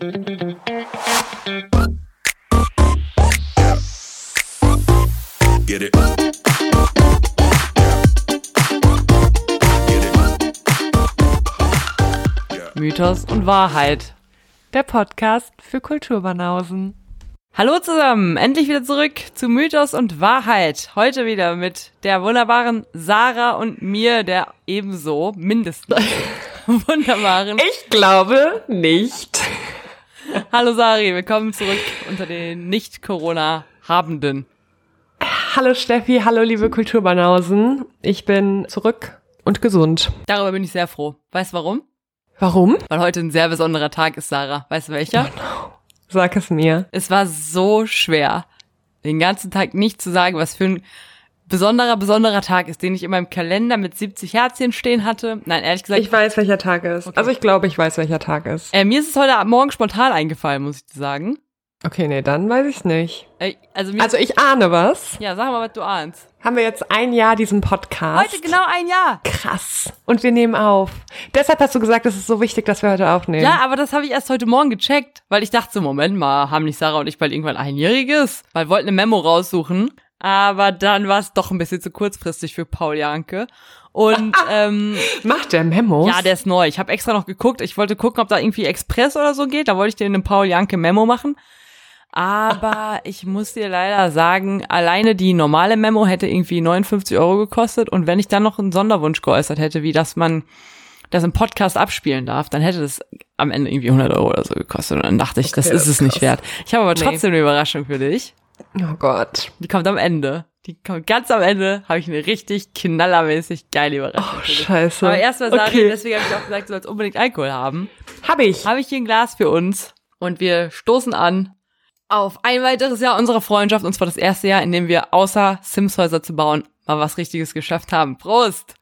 Get it. Mythos und Wahrheit. Der Podcast für Kulturbanausen. Hallo zusammen, endlich wieder zurück zu Mythos und Wahrheit. Heute wieder mit der wunderbaren Sarah und mir, der ebenso mindestens wunderbaren. Ich glaube nicht. Hallo Sari, willkommen zurück unter den Nicht-Corona-Habenden. Hallo Steffi, hallo liebe Kulturbanausen. Ich bin zurück und gesund. Darüber bin ich sehr froh. Weißt du warum? Warum? Weil heute ein sehr besonderer Tag ist, Sarah. Weißt du welcher? Sag es mir. Es war so schwer, den ganzen Tag nicht zu sagen, was für ein besonderer, besonderer Tag ist, den ich in meinem Kalender mit 70 Herzchen stehen hatte. Nein, ehrlich gesagt. Ich weiß, welcher Tag ist. Also ich glaube, ich weiß, welcher Tag ist. äh, mir ist es heute Morgen spontan eingefallen, muss ich dir sagen. Okay, nee, dann weiß ich's nicht. Äh, also, Also ich ahne was. ja, sag mal, was du ahnst. Haben wir jetzt ein Jahr diesen Podcast? Heute genau ein Jahr. Krass. Und wir nehmen auf. Deshalb hast du gesagt, es ist so wichtig, dass wir heute aufnehmen. Ja, aber das habe ich erst heute Morgen gecheckt, weil ich dachte so, Moment mal, haben nicht Sarah und ich bald irgendwann einjähriges? Weil wir wollten eine Memo raussuchen, aber dann war es doch ein bisschen zu kurzfristig für Paul Janke. Und ähm, Macht der Memos? ja, der ist neu. Ich habe extra noch geguckt. Ich wollte gucken, ob da irgendwie Express oder so geht. Da wollte ich dir eine Paul Janke Memo machen. Aber ich muss dir leider sagen, alleine die normale Memo hätte irgendwie 59 Euro gekostet. Und wenn ich dann noch einen Sonderwunsch geäußert hätte, wie dass man das im Podcast abspielen darf, dann hätte das am Ende irgendwie 100 Euro oder so gekostet. Und dann dachte ich, das Okay, ist das es ist nicht krass. wert. Ich habe aber Nee. trotzdem eine Überraschung für dich. Oh Gott. Die kommt am Ende. Die kommt ganz am Ende, habe ich eine richtig knallermäßig geile Überraschung Oh, scheiße. Aber erstmal Sari, Okay. deswegen habe ich auch gesagt, du sollst unbedingt Alkohol haben. Hab ich. Habe ich hier ein Glas für uns und wir stoßen an auf ein weiteres Jahr unserer Freundschaft und zwar das erste Jahr, in dem wir außer Simshäuser zu bauen mal was Richtiges geschafft haben. Prost!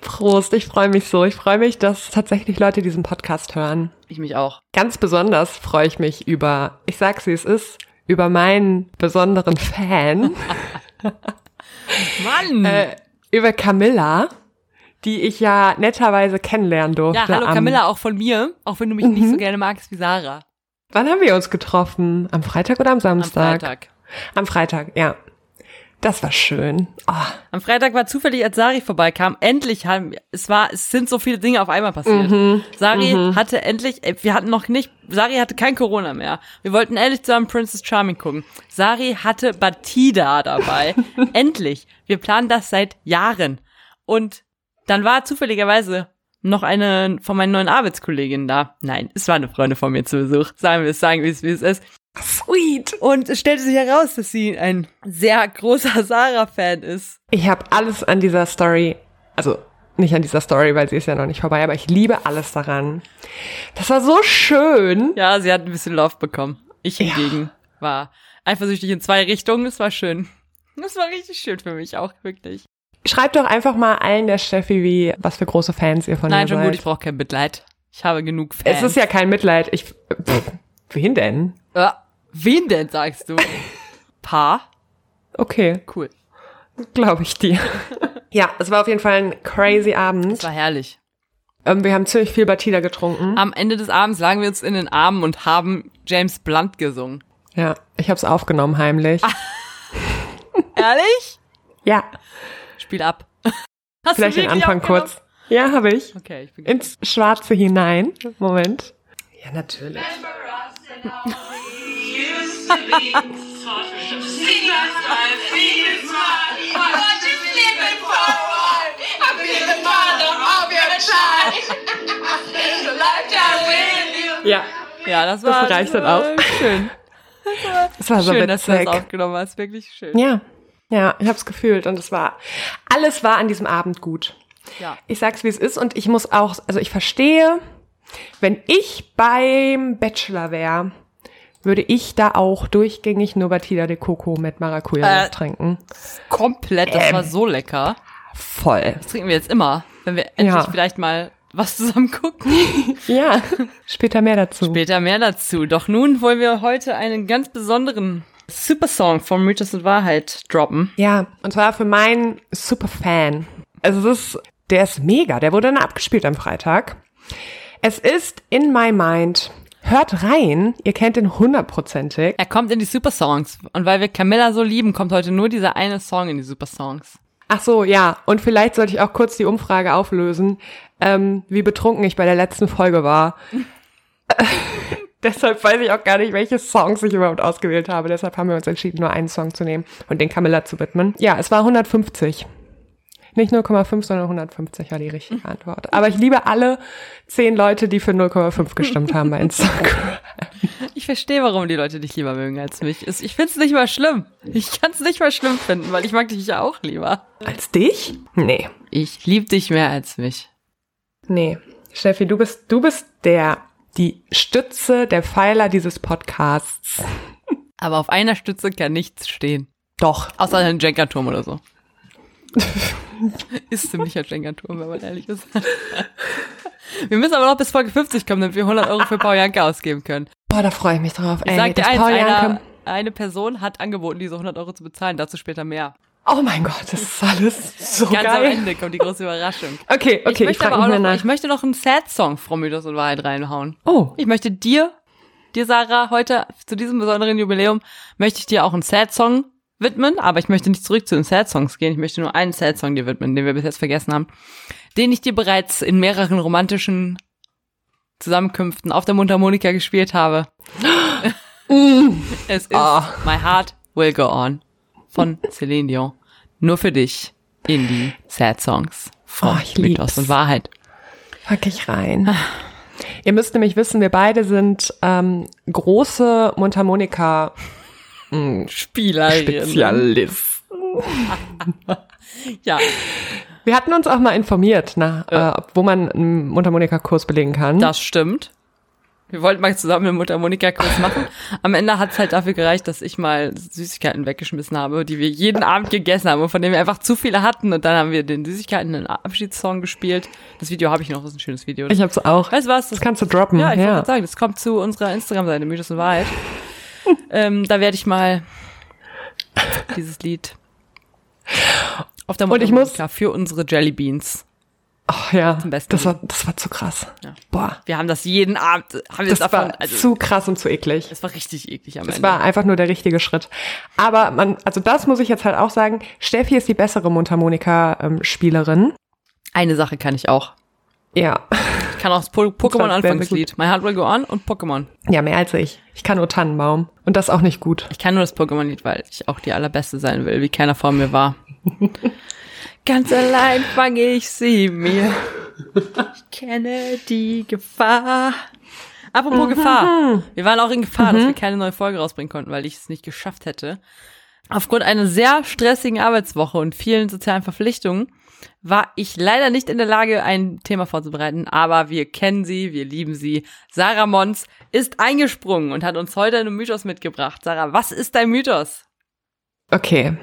Prost, ich freue mich so. Ich freue mich, dass tatsächlich Leute diesen Podcast hören. Ich mich auch. Ganz besonders freue ich mich über, ich sag's wie es ist, über meinen besonderen Fan, Mann! äh, über Camilla, die ich ja netterweise kennenlernen durfte. ja, hallo am- Camilla, auch von mir, auch wenn du mich nicht so gerne magst wie Sarah. Wann haben wir uns getroffen? Am Freitag oder am Am Samstag? Freitag. Am Freitag, ja. Das war schön. Oh, Am Freitag war zufällig, als Sari vorbeikam, endlich haben, es war, es sind so viele Dinge auf einmal passiert. Mhm. Sari hatte endlich, äh, wir hatten noch nicht, Sari hatte kein Corona mehr. Wir wollten endlich zusammen Princess Charming gucken. Sari hatte Batida dabei. endlich. Wir planen das seit Jahren. Und dann war zufälligerweise noch eine von meinen neuen Arbeitskolleginnen da. Nein, es war eine Freundin von mir zu Besuch. Sagen wir es, sagen wir es, wie es ist. Sweet. Und es stellte sich heraus, dass sie ein sehr großer Sarah-Fan ist. Ich habe alles an dieser Story, also nicht an dieser Story, weil sie ist ja noch nicht vorbei, aber ich liebe alles daran. Das war so schön. Ja, sie hat ein bisschen Love bekommen. Ich hingegen war eifersüchtig in zwei Richtungen. Es war schön. Das war richtig schön für mich auch, wirklich. Schreibt doch einfach mal allen der Steffi, wie, was für große Fans ihr von Nein, ihr schon seid. gut, ich brauche kein Mitleid. Ich habe genug Fans. es ist ja kein Mitleid. Ich, pff, wen denn? Äh, wen denn, sagst du? Paar? Okay, Cool. glaube ich dir. ja, es war auf jeden Fall ein crazy Abend. Das war herrlich. Ähm, wir haben ziemlich viel Batida getrunken. Am Ende des Abends lagen wir uns in den Armen und haben James Blunt gesungen. Ja, ich habe es aufgenommen heimlich. Ehrlich? Ja, Spiel ab. Hast vielleicht den Anfang kurz. Ja, habe ich. Okay, ich bin Ins Schwarze hinein. Moment. Ja, natürlich. Ja, Ja, das Das war reicht das dann war auch. Schön. es war so schön, dass du das witzig. aufgenommen hast. Wirklich schön. Ja, ja, ich habe es gefühlt und es war, alles war an diesem Abend gut. Ja. Ich sag's wie es ist und ich muss auch, also ich verstehe, wenn ich beim Bachelor wäre, würde ich da auch durchgängig nur Batida de Coco mit Maracuja Äh. trinken. Komplett, das war so lecker. Voll. Das trinken wir jetzt immer, wenn wir endlich Ja. vielleicht mal was zusammen gucken. Ja, später mehr dazu. Später mehr dazu. Doch nun wollen wir heute einen ganz besonderen Supersong von Mythos und Wahrheit droppen. Ja, und zwar für meinen Superfan. Also es ist, der ist mega, der wurde dann abgespielt am Freitag. Es ist In My Mind hört rein. Ihr kennt den hundertprozentig. Er kommt in die Super Songs. Und weil wir Camilla so lieben, kommt heute nur dieser eine Song in die Super Songs. Ach so, ja. Und vielleicht sollte ich auch kurz die Umfrage auflösen, ähm, wie betrunken ich bei der letzten Folge war. Deshalb weiß ich auch gar nicht, welche Songs ich überhaupt ausgewählt habe. Deshalb haben wir uns entschieden, nur einen Song zu nehmen und den Camilla zu widmen. Ja, es war 150. Nicht 0,5, sondern 150 war die richtige Antwort. Aber ich liebe alle zehn Leute, die für 0,5 gestimmt haben bei Instagram. Ich verstehe, warum die Leute dich lieber mögen als mich. Ich find's nicht mal schlimm. Ich kann's nicht mal schlimm finden, weil ich mag dich ja auch lieber. Als dich? Nee. Ich lieb dich mehr als mich. Nee. Steffi, du bist, du bist der, die Stütze, der Pfeiler dieses Podcasts. Aber auf einer Stütze kann nichts stehen. Doch. Außer ein Jenga-Turm oder so. ist ziemlich ein Jenga-Turm, wenn man ehrlich ist. Wir müssen aber noch bis Folge 50 kommen, damit wir 100 Euro für Paul Janke ausgeben können. Boah, da freue ich mich drauf. Ich Ey, sag dir eins, einer, eine Person hat angeboten, diese 100 Euro zu bezahlen, dazu später mehr. Oh mein Gott, das ist alles so Ganz am geil. Ende kommt die große Überraschung. Okay, okay, ich ich, möchte frage aber auch noch, nach. ich möchte noch einen Sad-Song von Mythos und Wahrheit reinhauen. oh, Ich möchte dir, dir Sarah, heute zu diesem besonderen Jubiläum, möchte ich dir auch einen Sad-Song widmen, aber ich möchte nicht zurück zu den Sad-Songs gehen, ich möchte nur einen Sad-Song dir widmen, den wir bis jetzt vergessen haben, den ich dir bereits in mehreren romantischen Zusammenkünften auf der Mundharmonika gespielt habe. es ist Ah. My Heart Will Go On von Celine Dion. Nur für dich in die Sad Songs von Oh, ich. Mythos und Wahrheit. pack ich rein. Ihr müsst nämlich wissen, wir beide sind ähm, große Mundharmonika Spielerin. Spezialisten. Ja, Wir hatten uns auch mal informiert, na, äh, wo man einen Mundharmonika-Kurs belegen kann. Das stimmt. Wir wollten mal zusammen einen Mundharmonika-Kurs machen. Am Ende hat es halt dafür gereicht, dass ich mal Süßigkeiten weggeschmissen habe, die wir jeden Abend gegessen haben und von denen wir einfach zu viele hatten. Und dann haben wir den Süßigkeiten einen Abschiedssong gespielt. Das Video habe ich noch, das ist ein schönes Video. Ich hab's auch. weißt du was? Das kannst du droppen. ja, ich wollte ja. gerade sagen, das kommt zu unserer Instagram-Seite, Mythos und Wahrheit. Ähm, da werde ich mal dieses Lied auf der Und ich muss- Mundharmonika für unsere Jelly Beans. Ach ja, Besten das war, das war zu krass. Ja. Boah, Wir haben das jeden Abend, haben wir das davon, war also, zu krass und zu eklig. es war richtig eklig am Es Ende. war einfach nur der richtige Schritt. Aber man, also das muss ich jetzt halt auch sagen, Steffi ist die bessere Mundharmonika-Spielerin. Eine Sache kann ich auch. Ja. Ich kann auch das po Pokémon-Anfangslied. My Heart Will Go On und Pokémon. Ja, mehr als ich. Ich kann nur Tannenbaum. Und das auch nicht gut. Ich kann nur das Pokémon-Lied, weil ich auch die allerbeste sein will, wie keiner vor mir war. Ganz allein fange ich sie mir. Ich kenne die Gefahr. Apropos Gefahr. Wir waren auch in Gefahr, dass wir keine neue Folge rausbringen konnten, weil ich es nicht geschafft hätte. Aufgrund einer sehr stressigen Arbeitswoche und vielen sozialen Verpflichtungen war ich leider nicht in der Lage, ein Thema vorzubereiten, aber wir kennen sie, wir lieben sie. Sarah Mons ist eingesprungen und hat uns heute einen Mythos mitgebracht. Sarah, was ist dein Mythos? Okay.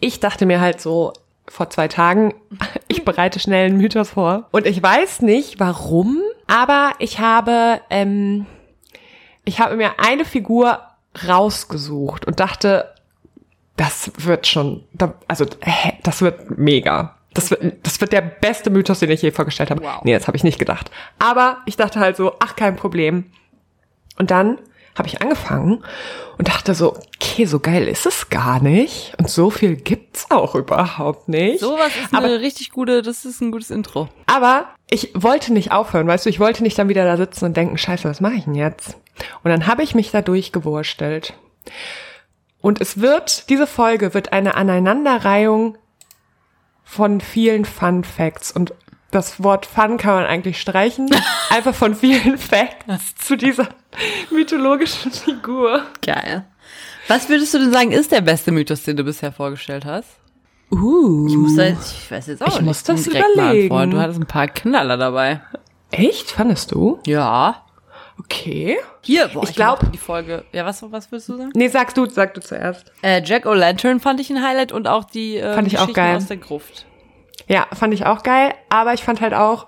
Ich dachte mir halt so vor zwei Tagen, ich bereite schnell einen Mythos vor. Und ich weiß nicht warum, aber ich habe, ähm, ich habe mir eine Figur rausgesucht und dachte, das wird schon, also das wird mega. Das wird, das wird der beste Mythos, den ich je vorgestellt habe. Wow. Nee, das habe ich nicht gedacht. Aber ich dachte halt so, ach, kein Problem. Und dann habe ich angefangen und dachte so, okay, so geil ist es gar nicht. Und so viel gibt's auch überhaupt nicht. Sowas ist Aber- eine richtig gute, das ist ein gutes Intro. Aber ich wollte nicht aufhören, weißt du, ich wollte nicht dann wieder da sitzen und denken, scheiße, was mache ich denn jetzt? Und dann habe ich mich da durchgewurstelt. Und es wird, diese Folge wird eine Aneinanderreihung von vielen Fun Facts. Und das Wort Fun kann man eigentlich streichen. Einfach von vielen Facts zu dieser mythologischen Figur. Geil. Was würdest du denn sagen, ist der beste Mythos, den du bisher vorgestellt hast? Uh. Ich muss jetzt, ich weiß jetzt auch Ich nicht. muss das überlegen. Du hattest ein paar Knaller dabei. Echt? Fandest du? Ja. Okay. Hier, boah, Ich glaub- mochte die Folge. Ja, was, was würdest du sagen? Nee, sagst du, sag du zuerst. Äh, Jack O'Lantern fand ich ein Highlight und auch die äh, Fand ich auch geil. aus der Gruft. Ja, fand ich auch geil, aber ich fand halt auch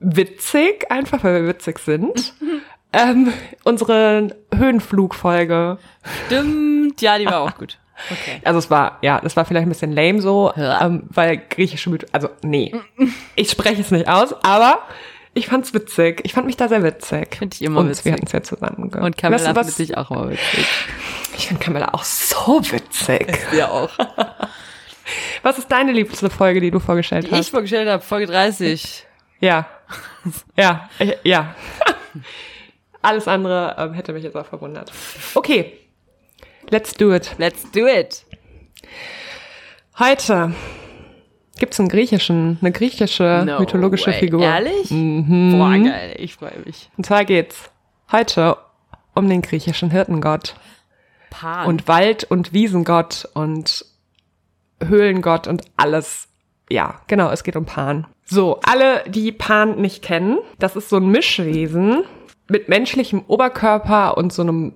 witzig, einfach weil wir witzig sind. ähm, unsere Höhenflugfolge. Stimmt, ja, die war auch gut. Okay. Also es war, ja, das war vielleicht ein bisschen lame so, Ja. ähm, weil griechische Mythologie, also nee, ich spreche es nicht aus, aber Ich fand's witzig. Ich fand mich da sehr witzig. Find ich immer Und witzig. wir hatten es ja zusammen gehört. Und Camilla weißt du, auch immer witzig. Ich finde Camilla auch so witzig. Wir auch. Was ist deine liebste Folge, die du vorgestellt Die ich hast? vorgestellt habe, Folge 30. Ja. Ja, ich- ja. Alles andere ähm, hätte mich jetzt auch verwundert. Okay. Let's do it. Let's do it. Heute gibt's einen griechischen, eine griechische No mythologische way. Figur. Ehrlich? Mhm. Boah, geil. Ich freue mich. Und zwar geht's heute um den griechischen Hirtengott Pan. und Wald- und Wiesengott und Höhlengott und alles. Ja, genau, es geht um Pan. So, alle, die Pan nicht kennen, das ist so ein Mischwesen mit menschlichem Oberkörper und so einem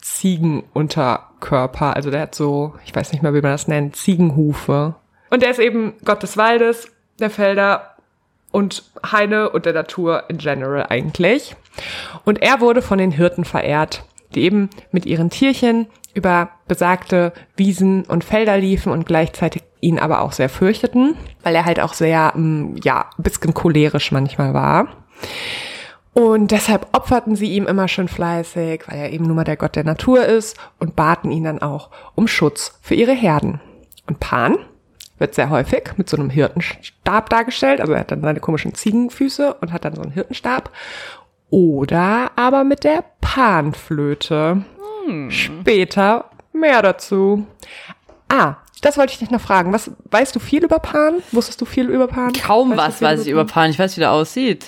Ziegenunterkörper. Also der hat so, ich weiß nicht mehr, wie man das nennt, Ziegenhufe. Und der ist eben Gott des Waldes, der Felder und Heine und der Natur in general eigentlich. Und er wurde von den Hirten verehrt, die eben mit ihren Tierchen über besagte Wiesen und Felder liefen und gleichzeitig ihn aber auch sehr fürchteten, weil er halt auch sehr, ähm, ja, bisschen cholerisch manchmal war. Und deshalb opferten sie ihm immer schön fleißig, weil er eben nun mal der Gott der Natur ist und baten ihn dann auch um Schutz für ihre Herden. Und Pan wird sehr häufig mit so einem Hirtenstab dargestellt. Also er hat dann seine komischen Ziegenfüße und hat dann so einen Hirtenstab. Oder aber mit der Panflöte. Später mehr dazu. Ah, das wollte ich dich noch fragen. Was weißt du viel über Pan? Wusstest du viel über Pan? Kaum Weißt was weiß ich über Pan. Ich weiß, wie der aussieht.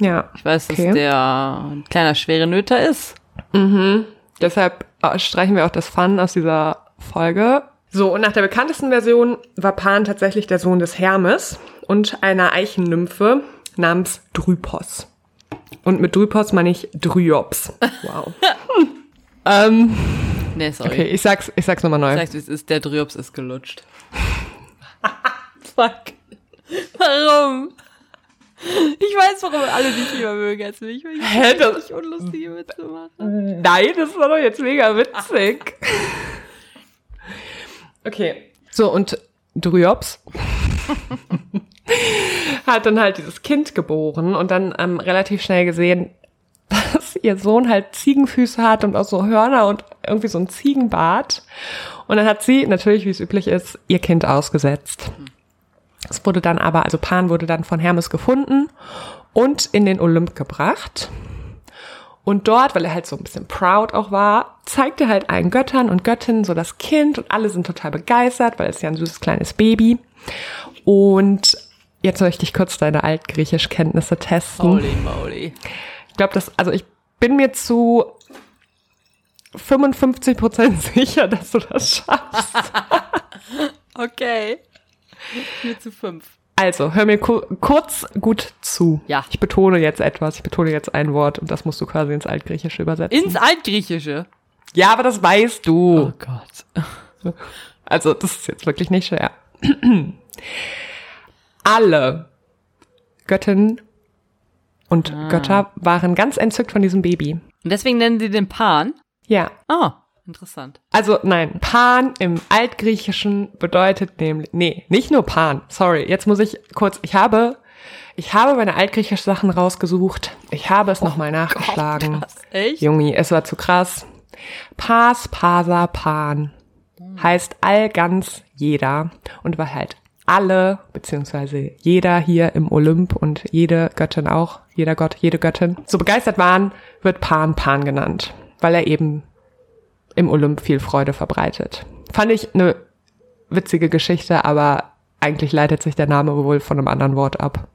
Ja. Ich weiß, dass Okay. der ein kleiner schwere Nöter ist. Deshalb äh, streichen wir auch das Fun aus dieser Folge. So, und nach der bekanntesten Version war Pan tatsächlich der Sohn des Hermes und einer Eichennymphe namens Drypos. Und mit Drypos meine ich Dryops. Wow. ähm, Nee, sorry. okay, ich sag's, ich sag's nochmal neu. Sagst du, es ist, der Dryops ist gelutscht. Fuck. Warum? Ich weiß, warum alle dich lieber mögen als mich. weil Ich Hä, das- nicht unlustige Witze machen. Nein, das war doch jetzt mega witzig. Okay. So, und Dryops hat dann halt dieses Kind geboren und dann ähm, relativ schnell gesehen, dass ihr Sohn halt Ziegenfüße hat und auch so Hörner und irgendwie so ein Ziegenbart. Und dann hat sie, natürlich wie es üblich ist, ihr Kind ausgesetzt. Es wurde dann aber, also Pan wurde dann von Hermes gefunden und in den Olymp gebracht. Und dort, weil er halt so ein bisschen proud auch war, zeigte er halt allen Göttern und Göttinnen so das Kind und alle sind total begeistert, weil es ja ein süßes kleines Baby. Und jetzt möchte ich kurz deine Altgriechisch-Kenntnisse testen. Holy moly. Ich glaube, das, also ich bin mir zu 55 Prozent sicher, dass du das schaffst. Okay. Mir zu fünf. Also, hör mir ku kurz gut zu. Ja. Ich betone jetzt etwas, ich betone jetzt ein Wort und das musst du quasi ins Altgriechische übersetzen. Ins Altgriechische. ja, aber das weißt du. Oh Gott. Also, das ist jetzt wirklich nicht schwer. Alle Göttinnen und Götter waren ganz entzückt von diesem Baby. Und deswegen nennen sie den Pan. Ja. Ah, interessant. Also nein, Pan im Altgriechischen bedeutet nämlich, nee, nicht nur Pan. Sorry, jetzt muss ich kurz, ich habe, ich habe meine altgriechischen Sachen rausgesucht. Ich habe es nochmal nachgeschlagen. krass. Echt? Jungi, es war zu krass. Pas, Pasa, Pan heißt all ganz jeder und war halt alle, beziehungsweise jeder hier im Olymp und jede Göttin auch, jeder Gott, jede Göttin, so begeistert waren, wird Pan Pan genannt, weil er eben im Olymp viel Freude verbreitet. Fand ich eine witzige Geschichte, aber eigentlich leitet sich der Name wohl von einem anderen Wort ab.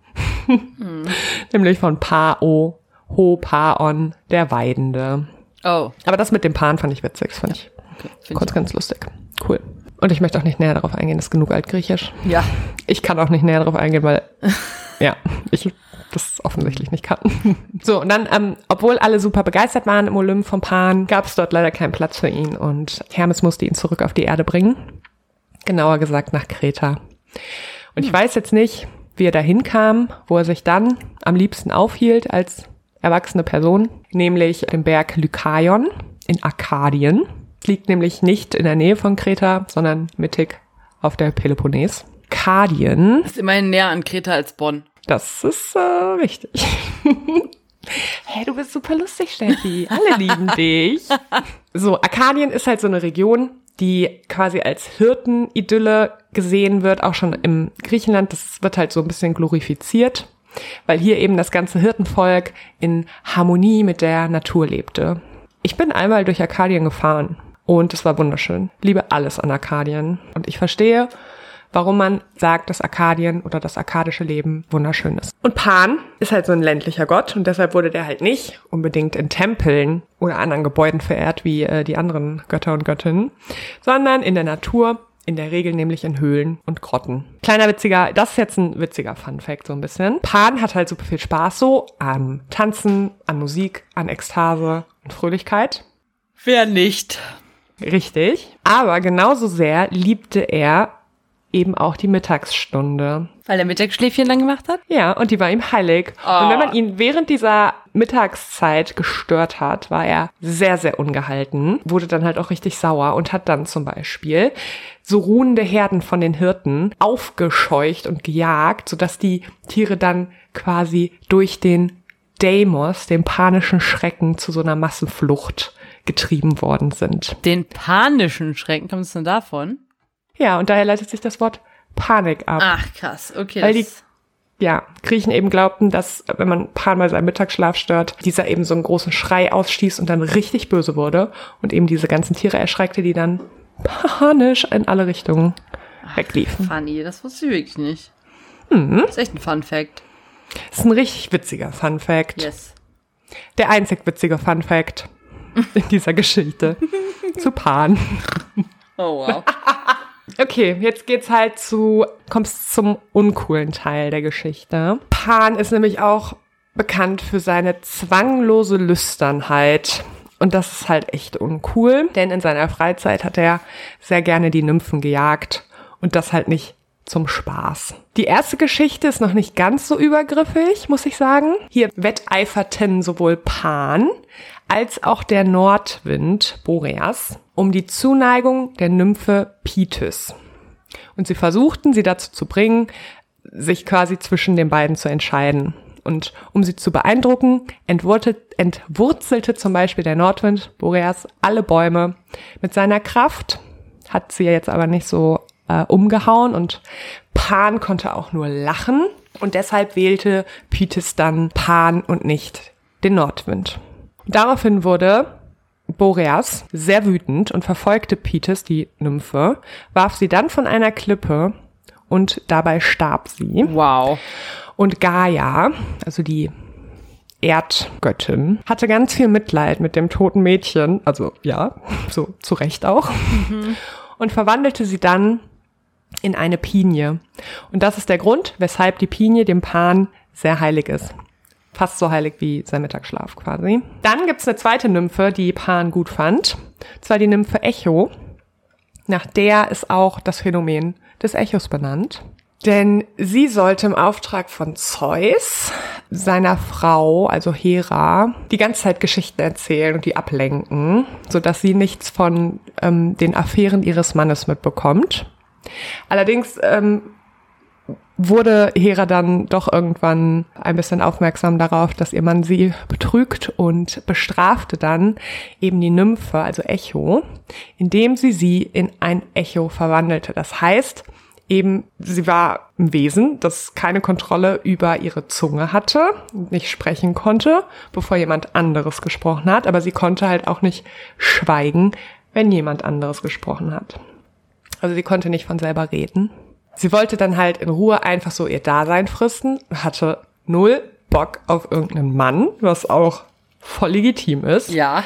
Nämlich von Pao, Ho Paon, der Weidende. Oh, Aber das mit dem Pan fand ich witzig, das fand ich okay. Kurz ganz lustig. Cool. Und ich möchte auch nicht näher darauf eingehen, das ist genug altgriechisch. Ja. Ich kann auch nicht näher darauf eingehen, weil, ja, ich das offensichtlich nicht kann. So, und dann, ähm, obwohl alle super begeistert waren im Olymp vom Pan, gab es dort leider keinen Platz für ihn und Hermes musste ihn zurück auf die Erde bringen. Genauer gesagt nach Kreta. Und ich weiß jetzt nicht, wie er dahin kam, wo er sich dann am liebsten aufhielt als erwachsene Person, nämlich dem Berg Lykaion in Arkadien. Liegt nämlich nicht in der Nähe von Kreta, sondern mittig auf der Peloponnes. Arkadien Ist immerhin näher an Kreta als Bonn. Das ist äh, richtig. hey, du bist super lustig, Steffi. Alle lieben dich. So, Arkadien ist halt so eine Region, die quasi als Hirtenidylle gesehen wird, auch schon im Griechenland. Das wird halt so ein bisschen glorifiziert, weil hier eben das ganze Hirtenvolk in Harmonie mit der Natur lebte. Ich bin einmal durch Arkadien gefahren und es war wunderschön. Liebe alles an Arkadien. Und ich verstehe, warum man sagt, dass Arkadien oder das arkadische Leben wunderschön ist. Und Pan ist halt so ein ländlicher Gott und deshalb wurde der halt nicht unbedingt in Tempeln oder anderen Gebäuden verehrt wie äh, die anderen Götter und Göttinnen, sondern in der Natur, in der Regel nämlich in Höhlen und Grotten. Kleiner witziger, das ist jetzt ein witziger Fun Fact so ein bisschen. Pan hat halt super viel Spaß so am Tanzen, an Musik, an Ekstase und Fröhlichkeit. Wer nicht? Richtig. Aber genauso sehr liebte er eben auch die Mittagsstunde. Weil er Mittagsschläfchen dann gemacht hat? Ja, und die war ihm heilig. Oh. Und wenn man ihn während dieser Mittagszeit gestört hat, war er sehr, sehr ungehalten, wurde dann halt auch richtig sauer und hat dann zum Beispiel so ruhende Herden von den Hirten aufgescheucht und gejagt, sodass die Tiere dann quasi durch den Deimos, dem panischen Schrecken, zu so einer Massenflucht getrieben worden sind. Den panischen Schrecken, kommt es denn davon? Ja, und daher leitet sich das Wort Panik ab. Ach, krass, okay. Weil das- ja, Griechen eben glaubten, dass wenn man Pan bei seinem Mittagsschlaf stört, dieser eben so einen großen Schrei ausstieß und dann richtig böse wurde und eben diese ganzen Tiere erschreckte, die dann panisch in alle Richtungen wegliefen. Funny, das wusste ich wirklich nicht. Mhm. Das ist echt ein Fun Fact. Das ist ein richtig witziger Fun Fact. Yes. Der einzig witzige Fun Fact in dieser Geschichte zu Pan. Oh, wow. Okay, jetzt geht's halt zu, kommst zum uncoolen Teil der Geschichte. Pan ist nämlich auch bekannt für seine zwanglose Lüsternheit. Und das ist halt echt uncool, denn in seiner Freizeit hat er sehr gerne die Nymphen gejagt und das halt nicht zum Spaß. Die erste Geschichte ist noch nicht ganz so übergriffig, muss ich sagen. Hier wetteiferten sowohl Pan als auch der Nordwind Boreas um die Zuneigung der Nymphe Pitis. Und sie versuchten, sie dazu zu bringen, sich quasi zwischen den beiden zu entscheiden. Und um sie zu beeindrucken, entwurzelte, zum Beispiel der Nordwind Boreas alle Bäume mit seiner Kraft, hat sie jetzt aber nicht so äh, umgehauen und Pan konnte auch nur lachen und deshalb wählte Pitis dann Pan und nicht den Nordwind. Daraufhin wurde Boreas sehr wütend und verfolgte Pitis, die Nymphe, warf sie dann von einer Klippe und dabei starb sie. Wow. Und Gaia, also die Erdgöttin, hatte ganz viel Mitleid mit dem toten Mädchen, also ja, so zu Recht auch, und verwandelte sie dann in eine Pinie. Und das ist der Grund, weshalb die Pinie dem Pan sehr heilig ist. Fast so heilig wie sein Mittagsschlaf quasi. Dann gibt's eine zweite Nymphe, die Pan gut fand. Zwar die Nymphe Echo. Nach der ist auch das Phänomen des Echos benannt. Denn sie sollte im Auftrag von Zeus seiner Frau, also Hera, die ganze Zeit Geschichten erzählen und die ablenken, sodass sie nichts von ähm, den Affären ihres Mannes mitbekommt. Allerdings ähm, wurde Hera dann doch irgendwann ein bisschen aufmerksam darauf, dass ihr Mann sie betrügt und bestrafte dann eben die Nymphe, also Echo, indem sie sie in ein Echo verwandelte. Das heißt, eben sie war ein Wesen, das keine Kontrolle über ihre Zunge hatte, nicht sprechen konnte, bevor jemand anderes gesprochen hat, aber sie konnte halt auch nicht schweigen, wenn jemand anderes gesprochen hat. Also sie konnte nicht von selber reden. Sie wollte dann halt in Ruhe einfach so ihr Dasein fristen, hatte null Bock auf irgendeinen Mann, was auch voll legitim ist. Ja.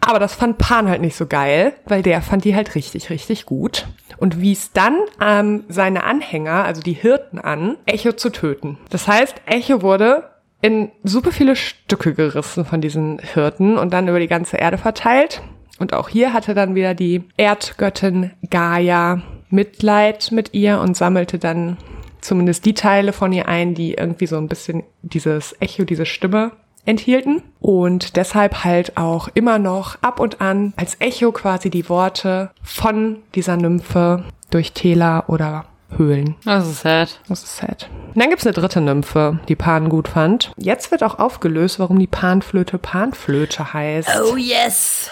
Aber das fand Pan halt nicht so geil, weil der fand die halt richtig, richtig gut und wies dann ähm, seine Anhänger, also die Hirten an, Echo zu töten. Das heißt, Echo wurde in super viele Stücke gerissen von diesen Hirten und dann über die ganze Erde verteilt. Und auch hier hatte dann wieder die Erdgöttin Gaia Mitleid mit ihr und sammelte dann zumindest die Teile von ihr ein, die irgendwie so ein bisschen dieses Echo, diese Stimme enthielten und deshalb halt auch immer noch ab und an als Echo quasi die Worte von dieser Nymphe durch Täler oder Höhlen. Das ist sad. Das ist sad. Und dann gibt's eine dritte Nymphe, die Pan gut fand. Jetzt wird auch aufgelöst, warum die Panflöte Panflöte heißt. Oh yes.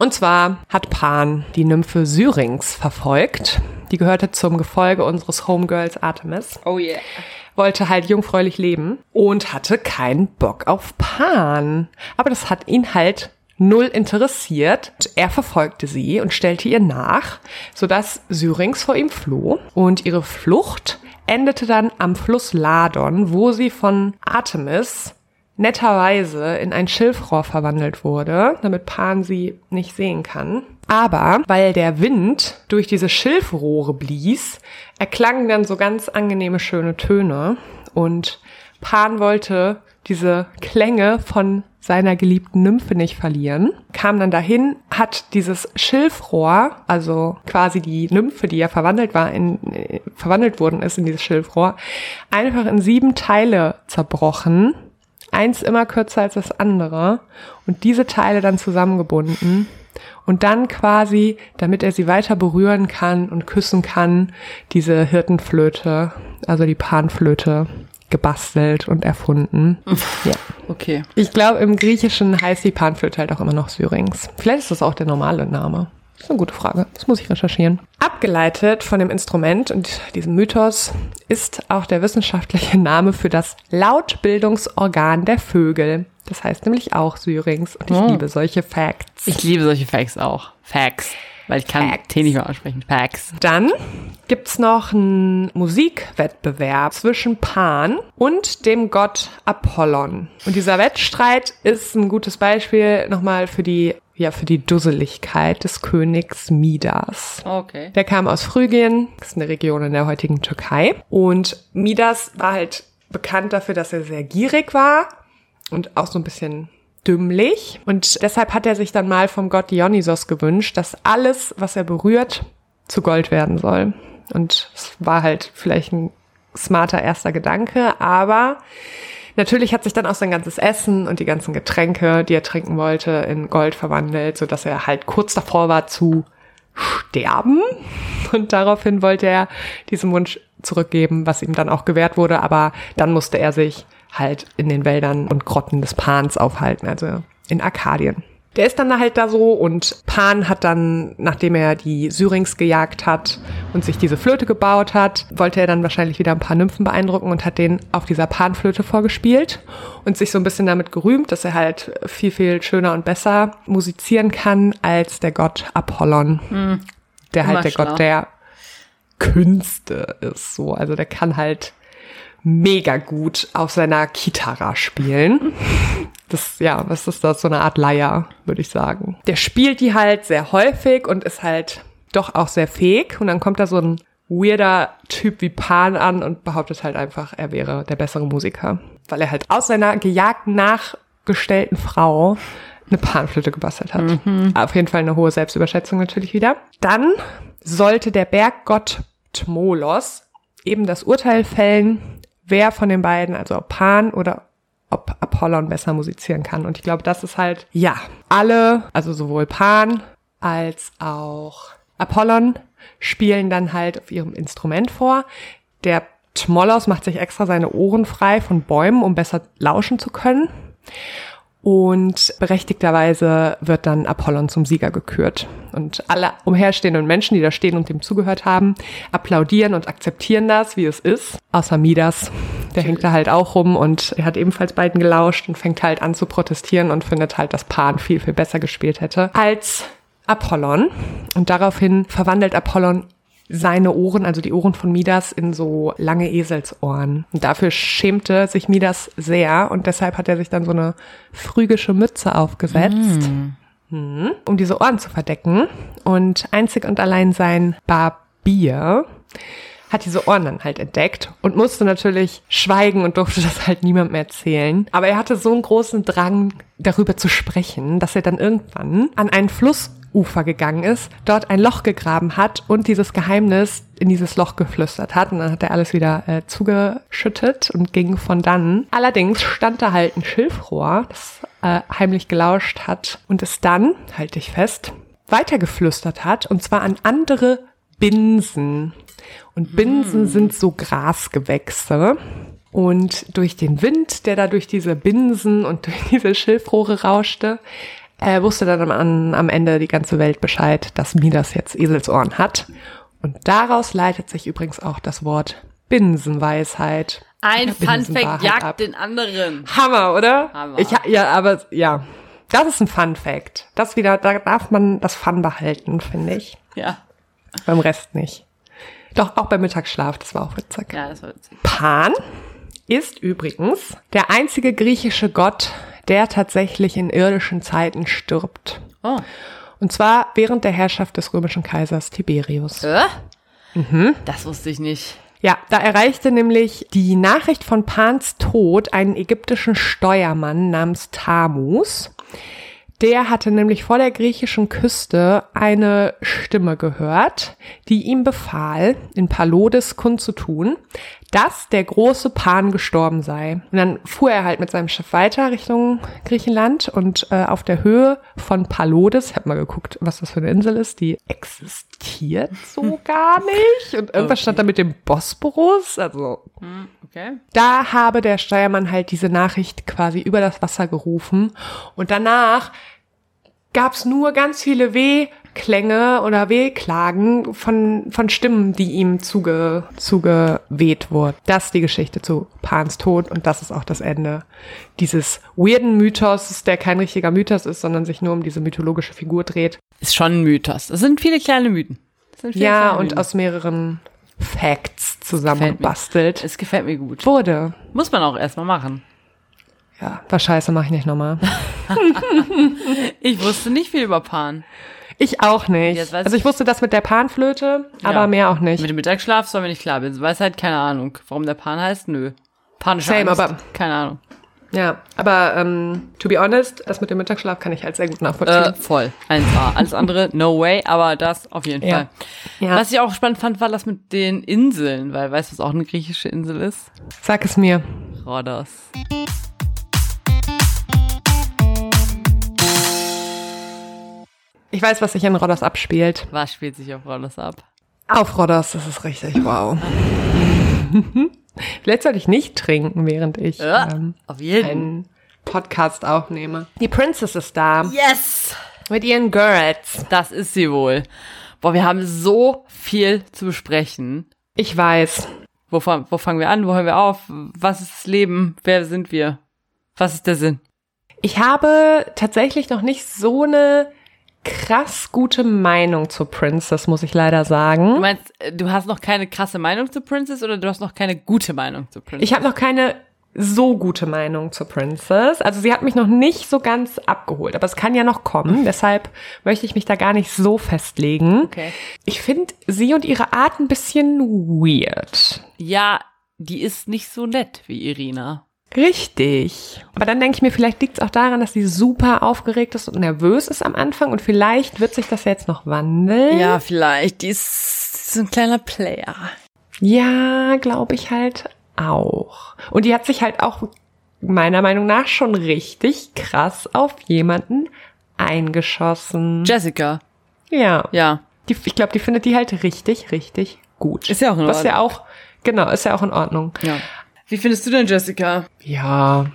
Und zwar hat Pan die Nymphe Syrinx verfolgt. Die gehörte zum Gefolge unseres Homegirls Artemis. Oh yeah. Wollte halt jungfräulich leben und hatte keinen Bock auf Pan. Aber das hat ihn halt null interessiert. Er verfolgte sie und stellte ihr nach, sodass Syrinx vor ihm floh. Und ihre Flucht endete dann am Fluss Ladon, wo sie von Artemis netterweise in ein Schilfrohr verwandelt wurde, damit Pan sie nicht sehen kann. Aber weil der Wind durch diese Schilfrohre blies, erklangen dann so ganz angenehme schöne Töne und Pan wollte diese Klänge von seiner geliebten Nymphe nicht verlieren, kam dann dahin, hat dieses Schilfrohr, also quasi die Nymphe, die ja verwandelt war, in, äh, verwandelt worden ist in dieses Schilfrohr, einfach in sieben Teile zerbrochen eins immer kürzer als das andere und diese Teile dann zusammengebunden und dann quasi, damit er sie weiter berühren kann und küssen kann, diese Hirtenflöte, also die Panflöte gebastelt und erfunden. ja. Okay. Ich glaube, im Griechischen heißt die Panflöte halt auch immer noch Syrinx. Vielleicht ist das auch der normale Name. Das ist eine gute Frage. Das muss ich recherchieren. Abgeleitet von dem Instrument und diesem Mythos ist auch der wissenschaftliche Name für das Lautbildungsorgan der Vögel. Das heißt nämlich auch Syrinx. Und ich Oh. liebe solche Facts. Ich liebe solche Facts auch. Facts. Weil ich kann Facts. T nicht mehr aussprechen. Facts. Dann gibt's noch einen Musikwettbewerb zwischen Pan und dem Gott Apollon. Und dieser Wettstreit ist ein gutes Beispiel nochmal für die, ja, für die Dusseligkeit des Königs Midas. Okay. Der kam aus Phrygien, das ist eine Region in der heutigen Türkei. Und Midas war halt bekannt dafür, dass er sehr gierig war und auch so ein bisschen dümmlich. Und deshalb hat er sich dann mal vom Gott Dionysos gewünscht, dass alles, was er berührt, zu Gold werden soll. Und es war halt vielleicht ein smarter erster Gedanke, aber natürlich hat sich dann auch sein ganzes Essen und die ganzen Getränke, die er trinken wollte, in Gold verwandelt, so dass er halt kurz davor war zu sterben. Und daraufhin wollte er diesem Wunsch zurückgeben, was ihm dann auch gewährt wurde, aber dann musste er sich halt in den Wäldern und Grotten des Pans aufhalten, also in Arkadien. Der ist dann halt da so und Pan hat dann, nachdem er die Syrinx gejagt hat und sich diese Flöte gebaut hat, wollte er dann wahrscheinlich wieder ein paar Nymphen beeindrucken und hat den auf dieser Panflöte vorgespielt und sich so ein bisschen damit gerühmt, dass er halt viel, viel schöner und besser musizieren kann als der Gott Apollon, der halt Immer der schlau. Gott der Künste ist, so. Also der kann halt mega gut auf seiner Kitara spielen. Das, ja, was ist das? So eine Art Leier, würde ich sagen. Der spielt die halt sehr häufig und ist halt doch auch sehr fähig. Und dann kommt da so ein weirder Typ wie Pan an und behauptet halt einfach, er wäre der bessere Musiker. Weil er halt aus seiner gejagten, nachgestellten Frau eine Panflöte gebastelt hat. Auf jeden Fall eine hohe Selbstüberschätzung natürlich wieder. Dann sollte der Berggott Tmolos eben das Urteil fällen, wer von den beiden, also Pan oder ob Apollon besser musizieren kann. Und ich glaube, das ist halt, ja, alle, also sowohl Pan als auch Apollon spielen dann halt auf ihrem Instrument vor. Der Tmolos macht sich extra seine Ohren frei von Bäumen, um besser lauschen zu können. Und berechtigterweise wird dann Apollon zum Sieger gekürt. Und alle umherstehenden Menschen, die da stehen und dem zugehört haben, applaudieren und akzeptieren das, wie es ist. Außer Midas. Der hängt da halt auch rum und er hat ebenfalls beiden gelauscht und fängt halt an zu protestieren und findet halt, dass Pan viel, viel besser gespielt hätte als Apollon. Und daraufhin verwandelt Apollon seine Ohren, also die Ohren von Midas, in so lange Eselsohren. Und dafür schämte sich Midas sehr und deshalb hat er sich dann so eine phrygische Mütze aufgesetzt, Mhm. um diese Ohren zu verdecken. Und einzig und allein sein Barbier hat diese Ohren dann halt entdeckt und musste natürlich schweigen und durfte das halt niemandem erzählen. Aber er hatte so einen großen Drang, darüber zu sprechen, dass er dann irgendwann an einen Flussufer gegangen ist, dort ein Loch gegraben hat und dieses Geheimnis in dieses Loch geflüstert hat. Und dann hat er alles wieder äh, zugeschüttet und ging von dann. Allerdings stand da halt ein Schilfrohr, das äh, heimlich gelauscht hat und es dann, halte ich fest, weitergeflüstert hat und zwar an andere Binsen. Und Binsen sind so Grasgewächse. Und durch den Wind, der da durch diese Binsen und durch diese Schilfrohre rauschte, äh, wusste dann am, am Ende die ganze Welt Bescheid, dass Midas jetzt Eselsohren hat. Und daraus leitet sich übrigens auch das Wort Binsenweisheit. Ein Ja, Fun Binsenwahrheit Fact jagt ab. den anderen. Hammer, oder? Hammer. Ich, ja, aber ja, das ist ein Fun Fact. Das wieder, da darf man das Fun behalten, finde ich. Ja. Beim Rest nicht. Doch, auch beim Mittagsschlaf, das war auch witzig. Ja, das war witzig. Pan ist übrigens der einzige griechische Gott, der tatsächlich in irdischen Zeiten stirbt. Oh. Und zwar während der Herrschaft des römischen Kaisers Tiberius. Äh? Mhm. Das wusste ich nicht. Ja, da erreichte nämlich die Nachricht von Pans Tod einen ägyptischen Steuermann namens Tamus. Der hatte nämlich vor der griechischen Küste eine Stimme gehört, die ihm befahl, in Palodes kundzutun, dass der große Pan gestorben sei. Und dann fuhr er halt mit seinem Schiff weiter Richtung Griechenland und äh, auf der Höhe von Palodes, ich habe mal geguckt, was das für eine Insel ist, die existiert so gar nicht. Und irgendwas stand da mit dem Bosporus, also Okay. da habe der Steuermann halt diese Nachricht quasi über das Wasser gerufen und danach gab's nur ganz viele Wehklänge oder Wehklagen von, von Stimmen, die ihm zuge, zugeweht wurden. Das ist die Geschichte zu Pans Tod und das ist auch das Ende dieses weirden Mythos, der kein richtiger Mythos ist, sondern sich nur um diese mythologische Figur dreht. Ist schon ein Mythos. Das sind viele kleine Mythen. Viele Ja, kleine und Mythen. aus mehreren Facts zusammengebastelt Es gefällt mir gut. wurde. Muss man auch erstmal machen. Ja, war scheiße, mache ich nicht nochmal. Ich wusste nicht viel über Pan. Ich auch nicht. Jetzt Also ich wusste das mit der Panflöte, aber Ja. mehr auch nicht. Mit dem Mittagsschlaf soll mir nicht klar. Ich weiß halt keine Ahnung. Warum der Pan heißt? Nö. Panische Same, Angst? aber- Keine Ahnung. Ja, aber ähm, to be honest, das mit dem Mittagsschlaf kann ich halt sehr gut nachvollziehen. Äh, voll. 1A. Alles andere, no way, aber das auf jeden Ja. Fall. Ja. Was ich auch spannend fand, war das mit den Inseln, weil weißt du, was auch eine griechische Insel ist? Sag es mir. Rhodos. Ich weiß, was sich in Rhodos abspielt. Was spielt sich auf Rhodos ab? Auf Rhodos, das ist richtig wow. Vielleicht sollte ich nicht trinken, während ich Ja, ähm, auf jeden. einen Podcast aufnehme. Die Princess ist da Yes! mit ihren Girls. Das ist sie wohl. Boah, wir haben so viel zu besprechen. Ich weiß. Wo, wo fangen wir an? Wo hören wir auf? Was ist das Leben? Wer sind wir? Was ist der Sinn? Ich habe tatsächlich noch nicht so eine krass gute Meinung zur Princess, muss ich leider Du sagen. meinst, äh, du hast noch keine krasse Meinung zu Princess oder du hast noch keine gute Meinung zu Princess? Ich habe noch keine so gute Meinung zur Princess. Also sie hat mich noch nicht so ganz abgeholt, aber es kann ja noch kommen. Deshalb möchte ich mich da gar nicht so festlegen. Okay. Ich finde sie und ihre Art ein bisschen weird. Ja, die ist nicht so nett wie Irina. Richtig. Aber dann denke ich mir, vielleicht liegt es auch daran, dass sie super aufgeregt ist und nervös ist am Anfang und vielleicht wird sich das jetzt noch wandeln. Ja, vielleicht. Die ist so ein kleiner Player. Ja, glaube ich halt auch. Und die hat sich halt auch meiner Meinung nach schon richtig krass auf jemanden eingeschossen. Jessica. Ja. Ja. Die, ich glaube, die findet die halt richtig, richtig gut. Ist ja auch in Was ja Ordnung. auch, genau, ist ja auch in Ordnung. Ja. Wie findest du denn Jessica? Ja.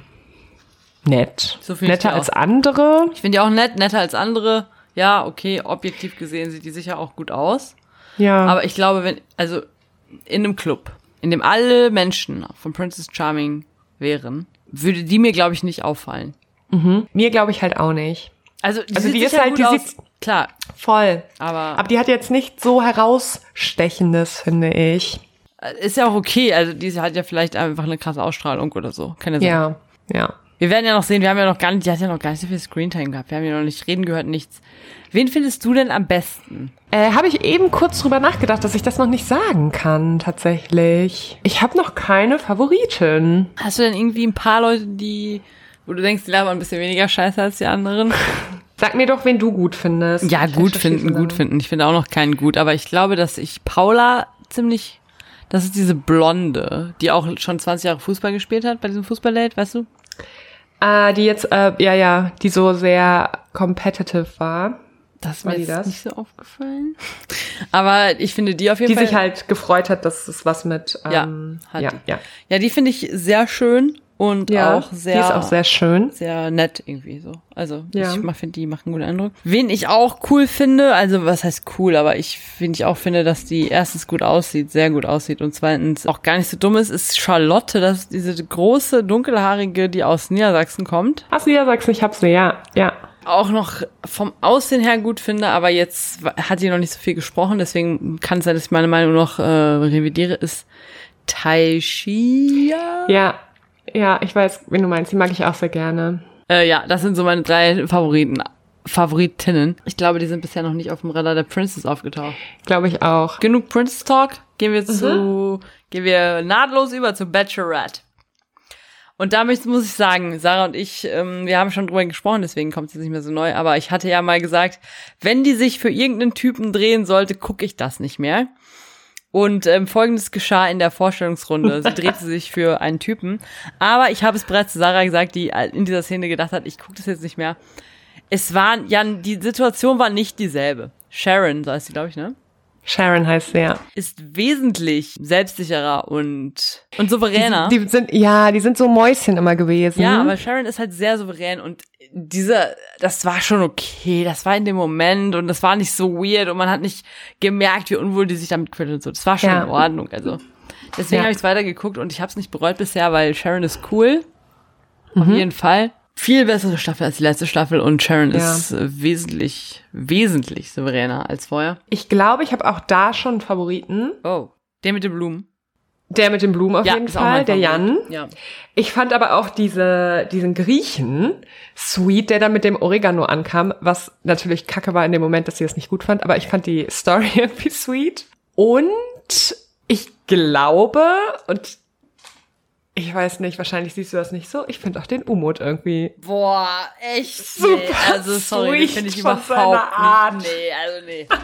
Nett. So Netter als andere. Ich finde die auch nett, netter als andere. Ja, okay, objektiv gesehen sieht die sicher auch gut aus. Ja. Aber ich glaube, wenn, also in einem Club, in dem alle Menschen von Princess Charming wären, würde die mir, glaube ich, nicht auffallen. mir glaube ich halt auch nicht. Also die, Also die ist halt- die sieht- Klar, Voll. aber, Aber die hat jetzt nicht so herausstechendes, finde ich. Ist ja auch okay. Also die hat ja vielleicht einfach eine krasse Ausstrahlung oder so. Keine sein. Ja. Ja. Wir werden ja noch sehen, wir haben ja noch gar nicht, die hat ja noch gar nicht so viel Screentime gehabt. Wir haben ja noch nicht reden gehört, nichts. Wen findest du denn am besten? Äh, habe ich eben kurz drüber nachgedacht, dass ich das noch nicht sagen kann, tatsächlich. Ich habe noch keine Favoriten. Hast du denn irgendwie ein paar Leute, die, wo du denkst, die labern ein bisschen weniger scheiße als die anderen? Sag mir doch, wen du gut findest. Ja, gut finden, gut lange. finden. Ich finde auch noch keinen gut, aber ich glaube, dass ich Paula ziemlich, das ist diese Blonde, die auch schon 20 Jahre Fußball gespielt hat bei diesem Fußballdate, weißt du? Ah, die jetzt, äh, ja, ja, die so sehr competitive war. Das ist War mir die jetzt das? nicht so aufgefallen. Aber ich finde die auf jeden Die Fall. sich halt gefreut hat, dass es was mit, Ja, ähm, hat ja, die. ja. ja, die finde ich sehr schön und ja. auch sehr. Die ist auch sehr schön. sehr nett irgendwie so. Also Ja. ich finde, die machen einen guten Eindruck. Wen ich auch cool finde, also was heißt cool, aber ich finde ich auch finde, dass die erstens gut aussieht, sehr gut aussieht und zweitens auch gar nicht so dumm ist, ist Charlotte, das ist diese große dunkelhaarige, die aus Niedersachsen kommt. Ja, sagst ich hab sie, ja, ja. Auch noch vom Aussehen her gut finde, aber jetzt hat sie noch nicht so viel gesprochen, deswegen kann es sein, dass ich meine Meinung noch äh, revidiere, ist Taishia. Ja, ja, ich weiß, wen du meinst. Die mag ich auch sehr gerne. Äh, ja, das sind so meine drei Favoriten. Favoritinnen. Ich glaube, die sind bisher noch nicht auf dem Radar der Princess aufgetaucht. Glaube ich auch. Genug Princess Talk. Gehen wir zu, gehen wir nahtlos über zu Bachelorette. Und damit muss ich sagen, Sarah und ich, ähm, wir haben schon drüber gesprochen, deswegen kommt es jetzt nicht mehr so neu, aber ich hatte ja mal gesagt, wenn die sich für irgendeinen Typen drehen sollte, gucke ich das nicht mehr. Und ähm, folgendes geschah in der Vorstellungsrunde. Sie drehte sich für einen Typen. Aber ich habe es bereits zu Sarah gesagt, die in dieser Szene gedacht hat, ich gucke das jetzt nicht mehr. Es war, ja, die Situation war nicht dieselbe. Sharon, so heißt sie, glaube ich, ne? Sharon heißt sie, ja. Ist wesentlich selbstsicherer und, und souveräner. Die, die sind, ja, die sind so Mäuschen immer gewesen. ja, aber Sharon ist halt sehr souverän und diese, das war schon okay. Das war in dem Moment und das war nicht so weird und man hat nicht gemerkt, wie unwohl die sich damit fühlt und so. Das war schon Ja. in Ordnung. Also deswegen Ja. habe ich es weitergeguckt und ich habe es nicht bereut bisher, weil Sharon ist cool. Auf Mhm. jeden Fall. Viel bessere Staffel als die letzte Staffel und Sharon Ja. ist wesentlich, wesentlich souveräner als vorher. Ich glaube, ich habe auch da schon einen Favoriten. Oh. Der mit den Blumen. Der mit den Blumen auf jeden ist auch Fall, der. Jan. Ja. Ich fand aber auch diese, diesen Griechen sweet, der dann mit dem Oregano ankam, was natürlich kacke war in dem Moment, dass sie das nicht gut fand, aber ich fand die Story irgendwie sweet. Und ich glaube, und ich weiß nicht, wahrscheinlich siehst du das nicht so, ich finde auch den Umut irgendwie. Boah, echt? Super nee, also sorry, finde ich von überhaupt Art. nicht. Nee, also nee.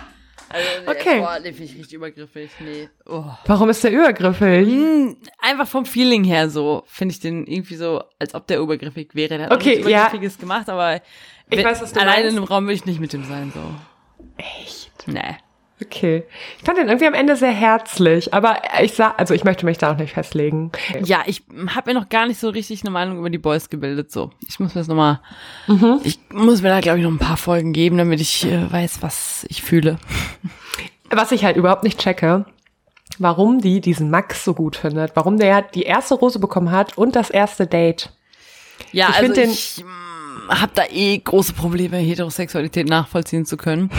Also nee, Okay. boah, den finde ich richtig übergriffig. Nee. Oh. Warum ist der übergriffig? Hm, einfach vom Feeling her so, finde ich den irgendwie so, als ob der übergriffig wäre. Der hat Okay, auch nichts ja. Übergriffiges gemacht, aber Ich wenn- weiß, was du alleine meinst. in einem Raum will ich nicht mit dem sein, so. Echt? Nee. Okay. Ich fand den irgendwie am Ende sehr herzlich, aber ich sag, also ich möchte mich da auch nicht festlegen. Ja, ich habe mir noch gar nicht so richtig eine Meinung über die Boys gebildet, so. Ich muss mir das nochmal, Mhm. ich muss mir da, glaube ich, noch ein paar Folgen geben, damit ich äh, weiß, was ich fühle. Was ich halt überhaupt nicht checke, warum die diesen Max so gut findet, warum der die erste Rose bekommen hat und das erste Date. Ja, Ich also den- ich habe da eh große Probleme, Heterosexualität nachvollziehen zu können.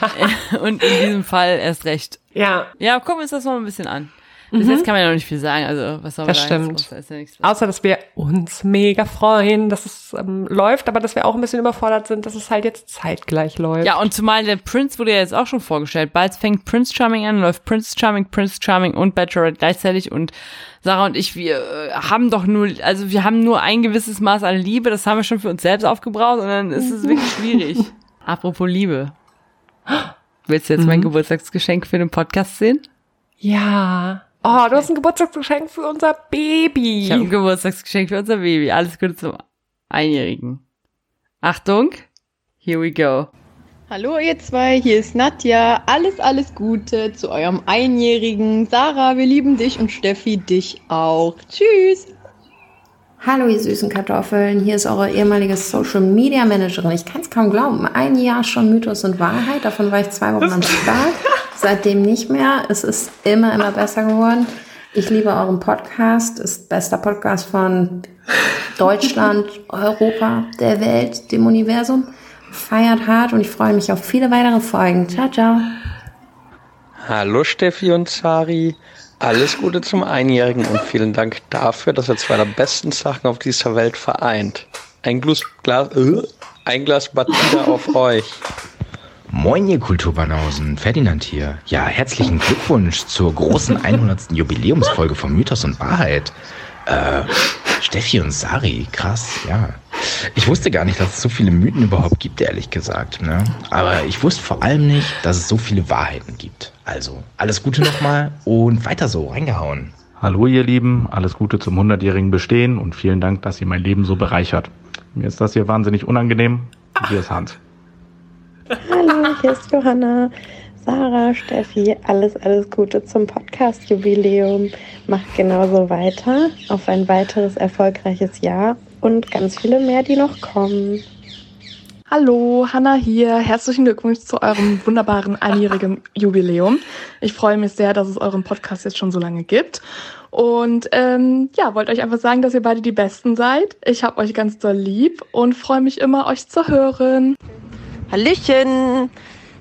Und in diesem Fall erst recht. Ja. Ja, gucken wir uns das mal ein bisschen an. Bis jetzt kann man ja noch nicht viel sagen, also was soll man Mhm. Das da jetzt stimmt. groß- da ist ja. Außer, dass wir uns mega freuen, dass es ähm, läuft, aber dass wir auch ein bisschen überfordert sind, dass es halt jetzt zeitgleich läuft. Ja, und zumal der Prince wurde ja jetzt auch schon vorgestellt. Bald fängt Prince Charming an, läuft Prince Charming, Prince Charming und Bachelorette gleichzeitig und Sarah und ich, wir äh, haben doch nur, also wir haben nur ein gewisses Maß an Liebe, das haben wir schon für uns selbst aufgebraucht und dann ist es wirklich schwierig. Apropos Liebe. Willst du jetzt Mhm. mein Geburtstagsgeschenk für den Podcast sehen? Ja. Oh, du hast ein Geburtstagsgeschenk für unser Baby. Ich habe ein Geburtstagsgeschenk für unser Baby. Alles Gute zum Einjährigen. Achtung, here we go. Hallo ihr zwei, hier ist Nadja. Alles, alles Gute zu eurem Einjährigen. Sarah, wir lieben dich und Steffi dich auch. Tschüss. Hallo ihr süßen Kartoffeln, hier ist eure ehemalige Social Media Managerin. Ich kann es kaum glauben, ein Jahr schon Mythos und Wahrheit, davon war ich zwei Wochen am Start, seitdem nicht mehr. Es ist immer, immer besser geworden. Ich liebe euren Podcast, ist bester Podcast von Deutschland, Europa, der Welt, dem Universum. Feiert hart und ich freue mich auf viele weitere Folgen. Ciao, ciao. Hallo Steffi und Sari. Alles Gute zum Einjährigen und vielen Dank dafür, dass ihr zwei der besten Sachen auf dieser Welt vereint. Ein Glas, Glas, äh, ein Glas Batida auf euch. Moin, ihr Kulturbanausen, Ferdinand hier. Ja, herzlichen Glückwunsch zur großen 100. Jubiläumsfolge von Mythos und Wahrheit. Äh, Steffi und Sari, krass, ja. Ich wusste gar nicht, dass es so viele Mythen überhaupt gibt, ehrlich gesagt. Ne? Aber ich wusste vor allem nicht, dass es so viele Wahrheiten gibt. Also, alles Gute nochmal und weiter so, reingehauen. Hallo ihr Lieben, alles Gute zum 100-jährigen Bestehen und vielen Dank, dass ihr mein Leben so bereichert. Mir ist das hier wahnsinnig unangenehm. Hier ist Hans. Hallo, hier ist Johanna. Sarah, Steffi, alles, alles Gute zum Podcast-Jubiläum. Macht genauso weiter auf ein weiteres erfolgreiches Jahr und ganz viele mehr, die noch kommen. Hallo, Hanna hier. Herzlichen Glückwunsch zu eurem wunderbaren einjährigen Jubiläum. Ich freue mich sehr, dass es euren Podcast jetzt schon so lange gibt. Und ähm, ja, wollte euch einfach sagen, dass ihr beide die Besten seid. Ich habe euch ganz doll lieb und freue mich immer, euch zu hören. Hallöchen!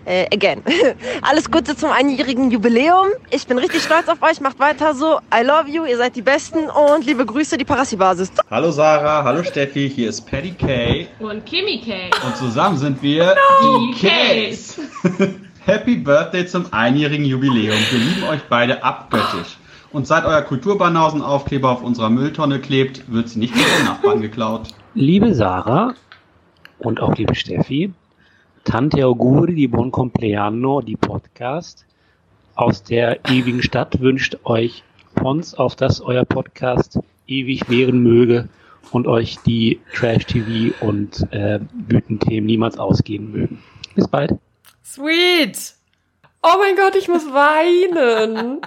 Äh, again. Alles Gute zum einjährigen Jubiläum. Ich bin richtig stolz auf euch. Macht weiter so. I love you. Ihr seid die Besten. Und liebe Grüße, die Parassi-Basis. Hallo Sarah, hallo Steffi, hier ist Patty Kay. Und Kimi Kay. Und zusammen sind wir No. die Kays. Happy Birthday zum einjährigen Jubiläum. Wir lieben euch beide abgöttisch. Und seit euer Kulturbanausenaufkleber auf unserer Mülltonne klebt, wird sie nicht von den Nachbarn geklaut. Liebe Sarah und auch liebe Steffi, Tante Auguri di Buon Compleanno, die Podcast aus der ewigen Stadt wünscht euch Pons, auf dass euer Podcast ewig währen möge und euch die Trash-TV und äh, Bütenthemen niemals ausgehen mögen. Bis bald. Sweet! Oh mein Gott, ich muss weinen.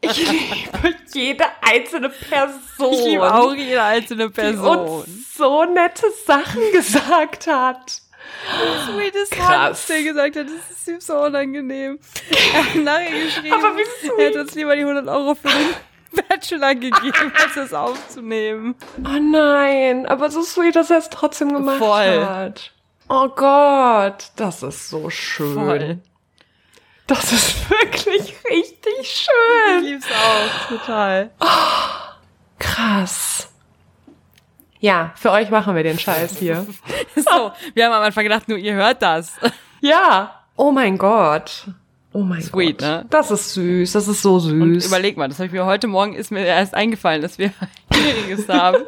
Ich liebe jede einzelne Person. Ich liebe auch jede einzelne Die Person. uns so nette Sachen gesagt hat. Sweet ist Krass. der gesagt hat, das ist ihm so unangenehm. Er hat nachher geschrieben, Aber wie sweet. er hat uns lieber die 100 Euro für den Bachelor gegeben, als es aufzunehmen. Oh nein, aber so sweet, dass er es trotzdem gemacht Voll. hat. Oh Gott, das ist so schön. Voll. Das ist wirklich richtig schön. Ich lieb's auch, total. Krass. Ja, für euch machen wir den Scheiß hier. So, wir haben am Anfang gedacht, nur ihr hört das. ja. Oh mein Gott. Oh mein Sweet, Gott. ne? Das ist süß, das ist so süß. Und überleg mal, das habe ich mir heute Morgen ist mir erst eingefallen, dass wir Jähriges haben.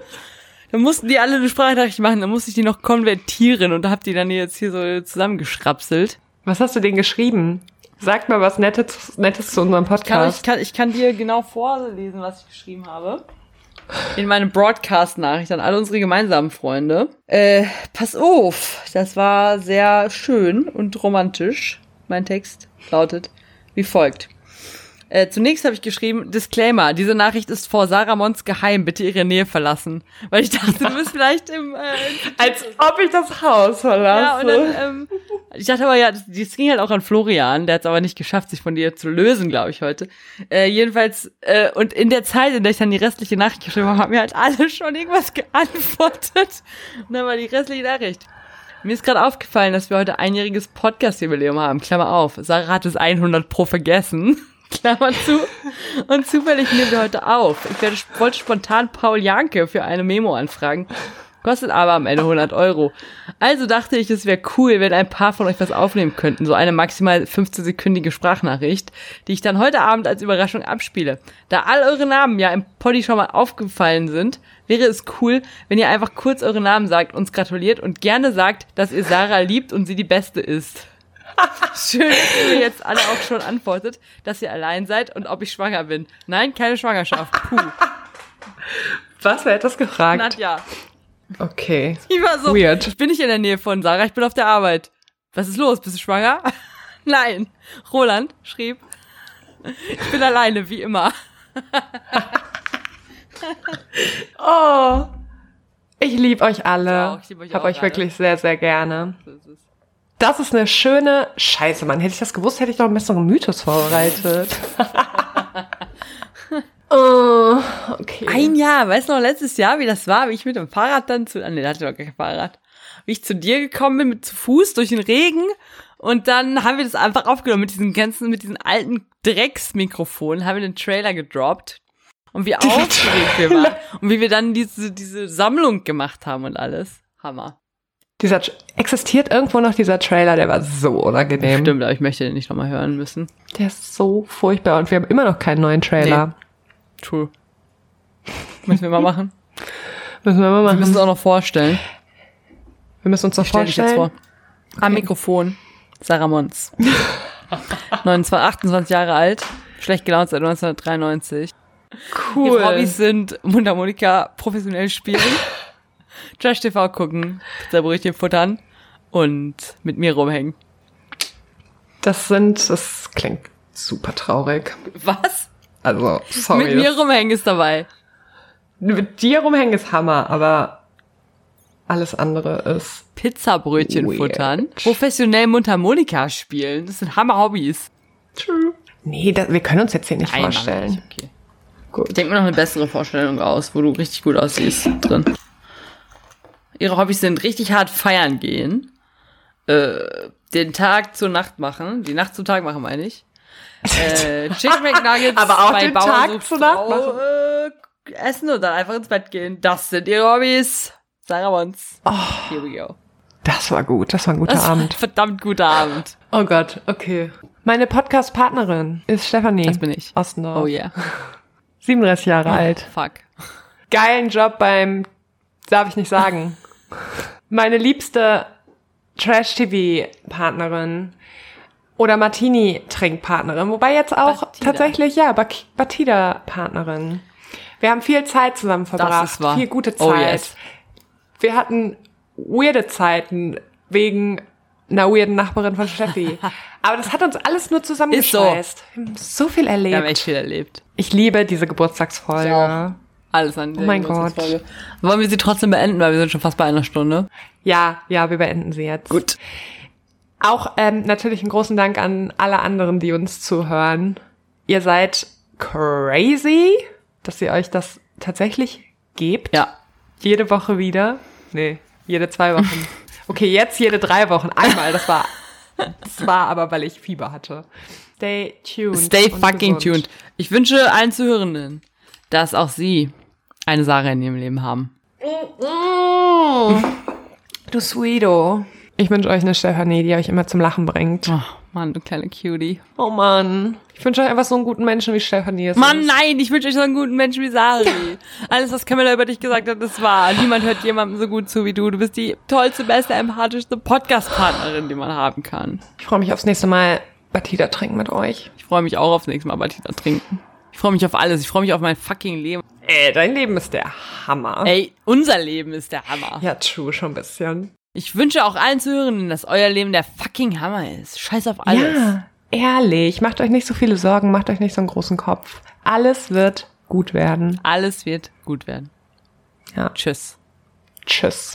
Da mussten die alle eine Sprachnachricht machen, dann musste ich die noch konvertieren und da habt die dann jetzt hier so zusammengeschrapselt. Was hast du denn geschrieben? Sag mal was Nettes, Nettes zu unserem Kann, ich, Podcast. kann, ich kann dir genau vorlesen, was ich geschrieben habe. In meinem Broadcast-Nachricht an alle unsere gemeinsamen Freunde. Äh, pass auf, das war sehr schön und romantisch. Mein Text lautet wie folgt. Äh, zunächst habe ich geschrieben, Disclaimer, diese Nachricht ist vor Sarah Mons geheim, bitte ihre Nähe verlassen. Weil ich dachte, du bist vielleicht im... Äh, Als ob ich das Haus verlasse. ja, und dann, ähm, ich dachte aber, ja, das, das ging halt auch an Florian, der hat es aber nicht geschafft, sich von dir zu lösen, glaube ich, heute. Äh, jedenfalls, äh, und in der Zeit, in der ich dann die restliche Nachricht geschrieben habe, haben mir halt alle schon irgendwas geantwortet. Und dann war die restliche Nachricht. Mir ist gerade aufgefallen, dass wir heute einjähriges Podcast-Jubiläum haben. Klammer auf. Sarah hat es 100 pro vergessen. Klammer zu. Und zufällig nehmen wir heute auf. Ich werde, wollte spontan Paul Janke für eine Memo anfragen. Kostet aber am Ende 100 Euro. Also dachte ich, es wäre cool, wenn ein paar von euch was aufnehmen könnten. So eine maximal 15-sekündige Sprachnachricht, die ich dann heute Abend als Überraschung abspiele. Da all eure Namen ja im Poddy schon mal aufgefallen sind, wäre es cool, wenn ihr einfach kurz eure Namen sagt, uns gratuliert und gerne sagt, dass ihr Sarah liebt und sie die Beste ist. Schön, dass ihr jetzt alle auch schon antwortet, dass ihr allein seid und ob ich schwanger bin. Nein, keine Schwangerschaft. Puh. Was, wer hat das gefragt? Nadja. Okay. Ich war so, Weird. ich bin nicht in der Nähe von Sarah, ich bin auf der Arbeit. Was ist los? Bist du schwanger? Nein. Roland schrieb, ich bin alleine, wie immer. Oh. Ich liebe euch Ich alle. auch, ich lieb euch Ich hab euch alle. wirklich sehr, sehr gerne. So ist es. Das ist eine schöne Scheiße, Mann. Hätte ich das gewusst, hätte ich doch einen besseren Mythos vorbereitet. oh, okay. Ein Jahr, weißt du noch, letztes Jahr, wie das war, wie ich mit dem Fahrrad dann zu, ah, nee, da hatte ich doch gar kein Fahrrad. Wie ich zu dir gekommen bin, mit zu Fuß durch den Regen. Und dann haben wir das einfach aufgenommen mit diesen ganzen, mit diesen alten Drecksmikrofonen, haben wir den Trailer gedroppt. Und wie aufgeregt wir waren. Und wie wir dann diese, diese Sammlung gemacht haben und alles. Hammer. Dieser existiert irgendwo noch dieser Trailer, der war so unangenehm. Stimmt, aber ich möchte den nicht nochmal hören müssen. Der ist so furchtbar und wir haben immer noch keinen neuen Trailer. True. Müssen wir mal machen. Müssen wir mal Wir machen. müssen es auch noch vorstellen. wir müssen uns doch Stell dich vorstellen. jetzt vor. Am Mikrofon. Sarah Mons. 29, 28 Jahre alt. Schlecht gelaunt seit 1993. Cool. Ihre Hobbys sind Mundharmonika professionell spielen, Trash TV gucken, Pizzabrötchen futtern und mit mir rumhängen. Das sind, das klingt super traurig. Was? Also, sorry. Mit mir rumhängen ist dabei. Mit dir rumhängen ist Hammer, aber alles andere ist. Pizzabrötchen Weird. futtern. Professionell Mundharmonika spielen. Das sind Hammer-Hobbys. True. Nee, das, wir können uns jetzt hier nicht Nein, vorstellen. ich, okay. Denk mir noch eine bessere Vorstellung aus, wo du richtig gut aussiehst drin. Ihre Hobbys sind richtig hart feiern gehen, äh, den Tag zur Nacht machen, die Nacht zum Tag machen, meine ich. Äh, Chicken McNuggets Aber auch bei den Bauer Tag zur Nacht machen. Äh, essen und dann einfach ins Bett gehen. Das sind ihre Hobbys. Sarah Wons. Here we go. Das war gut, das war ein guter Das Abend. verdammt guter Abend. Oh Gott, okay. Meine Podcast-Partnerin ist Stefanie. Das bin ich. Ostendorf. Oh yeah. 37 Jahre alt. Fuck. Geilen Job beim, darf ich nicht sagen. Meine liebste Trash-TV-Partnerin oder Martini-Trinkpartnerin, wobei jetzt auch Batida. tatsächlich, ja, Batida-Partnerin. Wir haben viel Zeit zusammen verbracht, ist wahr. viel gute Zeit. Oh, yes. Wir hatten weirde Zeiten wegen einer weirden Nachbarin von Steffi. Aber das hat uns alles nur zusammengeschweißt. Wir haben so viel erlebt. Wir haben echt viel erlebt. Ich liebe diese Geburtstagsfolge. Alles an Oh mein Gott. Wollen wir sie trotzdem beenden, weil wir sind schon fast bei einer Stunde. Ja, ja, wir beenden sie jetzt. Gut. Auch ähm, natürlich einen großen Dank an alle anderen, die uns zuhören. Ihr seid crazy, dass ihr euch das tatsächlich gebt. Ja. Jede Woche wieder. Nee, jede zwei Wochen. Okay, jetzt jede drei Wochen. Einmal, das war, das war aber, weil ich Fieber hatte. Stay tuned. Stay fucking tuned. Ich wünsche allen Zuhörenden, dass auch sie eine Sarah in ihrem Leben haben. Du Sweeto. Ich wünsche euch eine Stefanie, die euch immer zum Lachen bringt. Oh, Mann, du kleine Cutie. Oh Mann. Ich wünsche euch einfach so einen guten Menschen wie Stefanie ist. Mann, nein, ich wünsche euch so einen guten Menschen wie Sari. Alles, was Camilla über dich gesagt hat, das war. Niemand hört jemandem so gut zu wie du. Du bist die tollste, beste, empathischste Podcast-Partnerin, die man haben kann. Ich freue mich aufs nächste Mal Batida trinken mit euch. Ich freue mich auch aufs nächste Mal Batida trinken. Ich freue mich auf alles. Ich freue mich auf mein fucking Leben. Ey, dein Leben ist der Hammer. Ey, unser Leben ist der Hammer. Ja, true, schon ein bisschen. Ich wünsche auch allen Zuhörenden, dass euer Leben der fucking Hammer ist. Scheiß auf alles. Ja, ehrlich. Macht euch nicht so viele Sorgen, macht euch nicht so einen großen Kopf. Alles wird gut werden. Alles wird gut werden. Ja. Tschüss. Tschüss.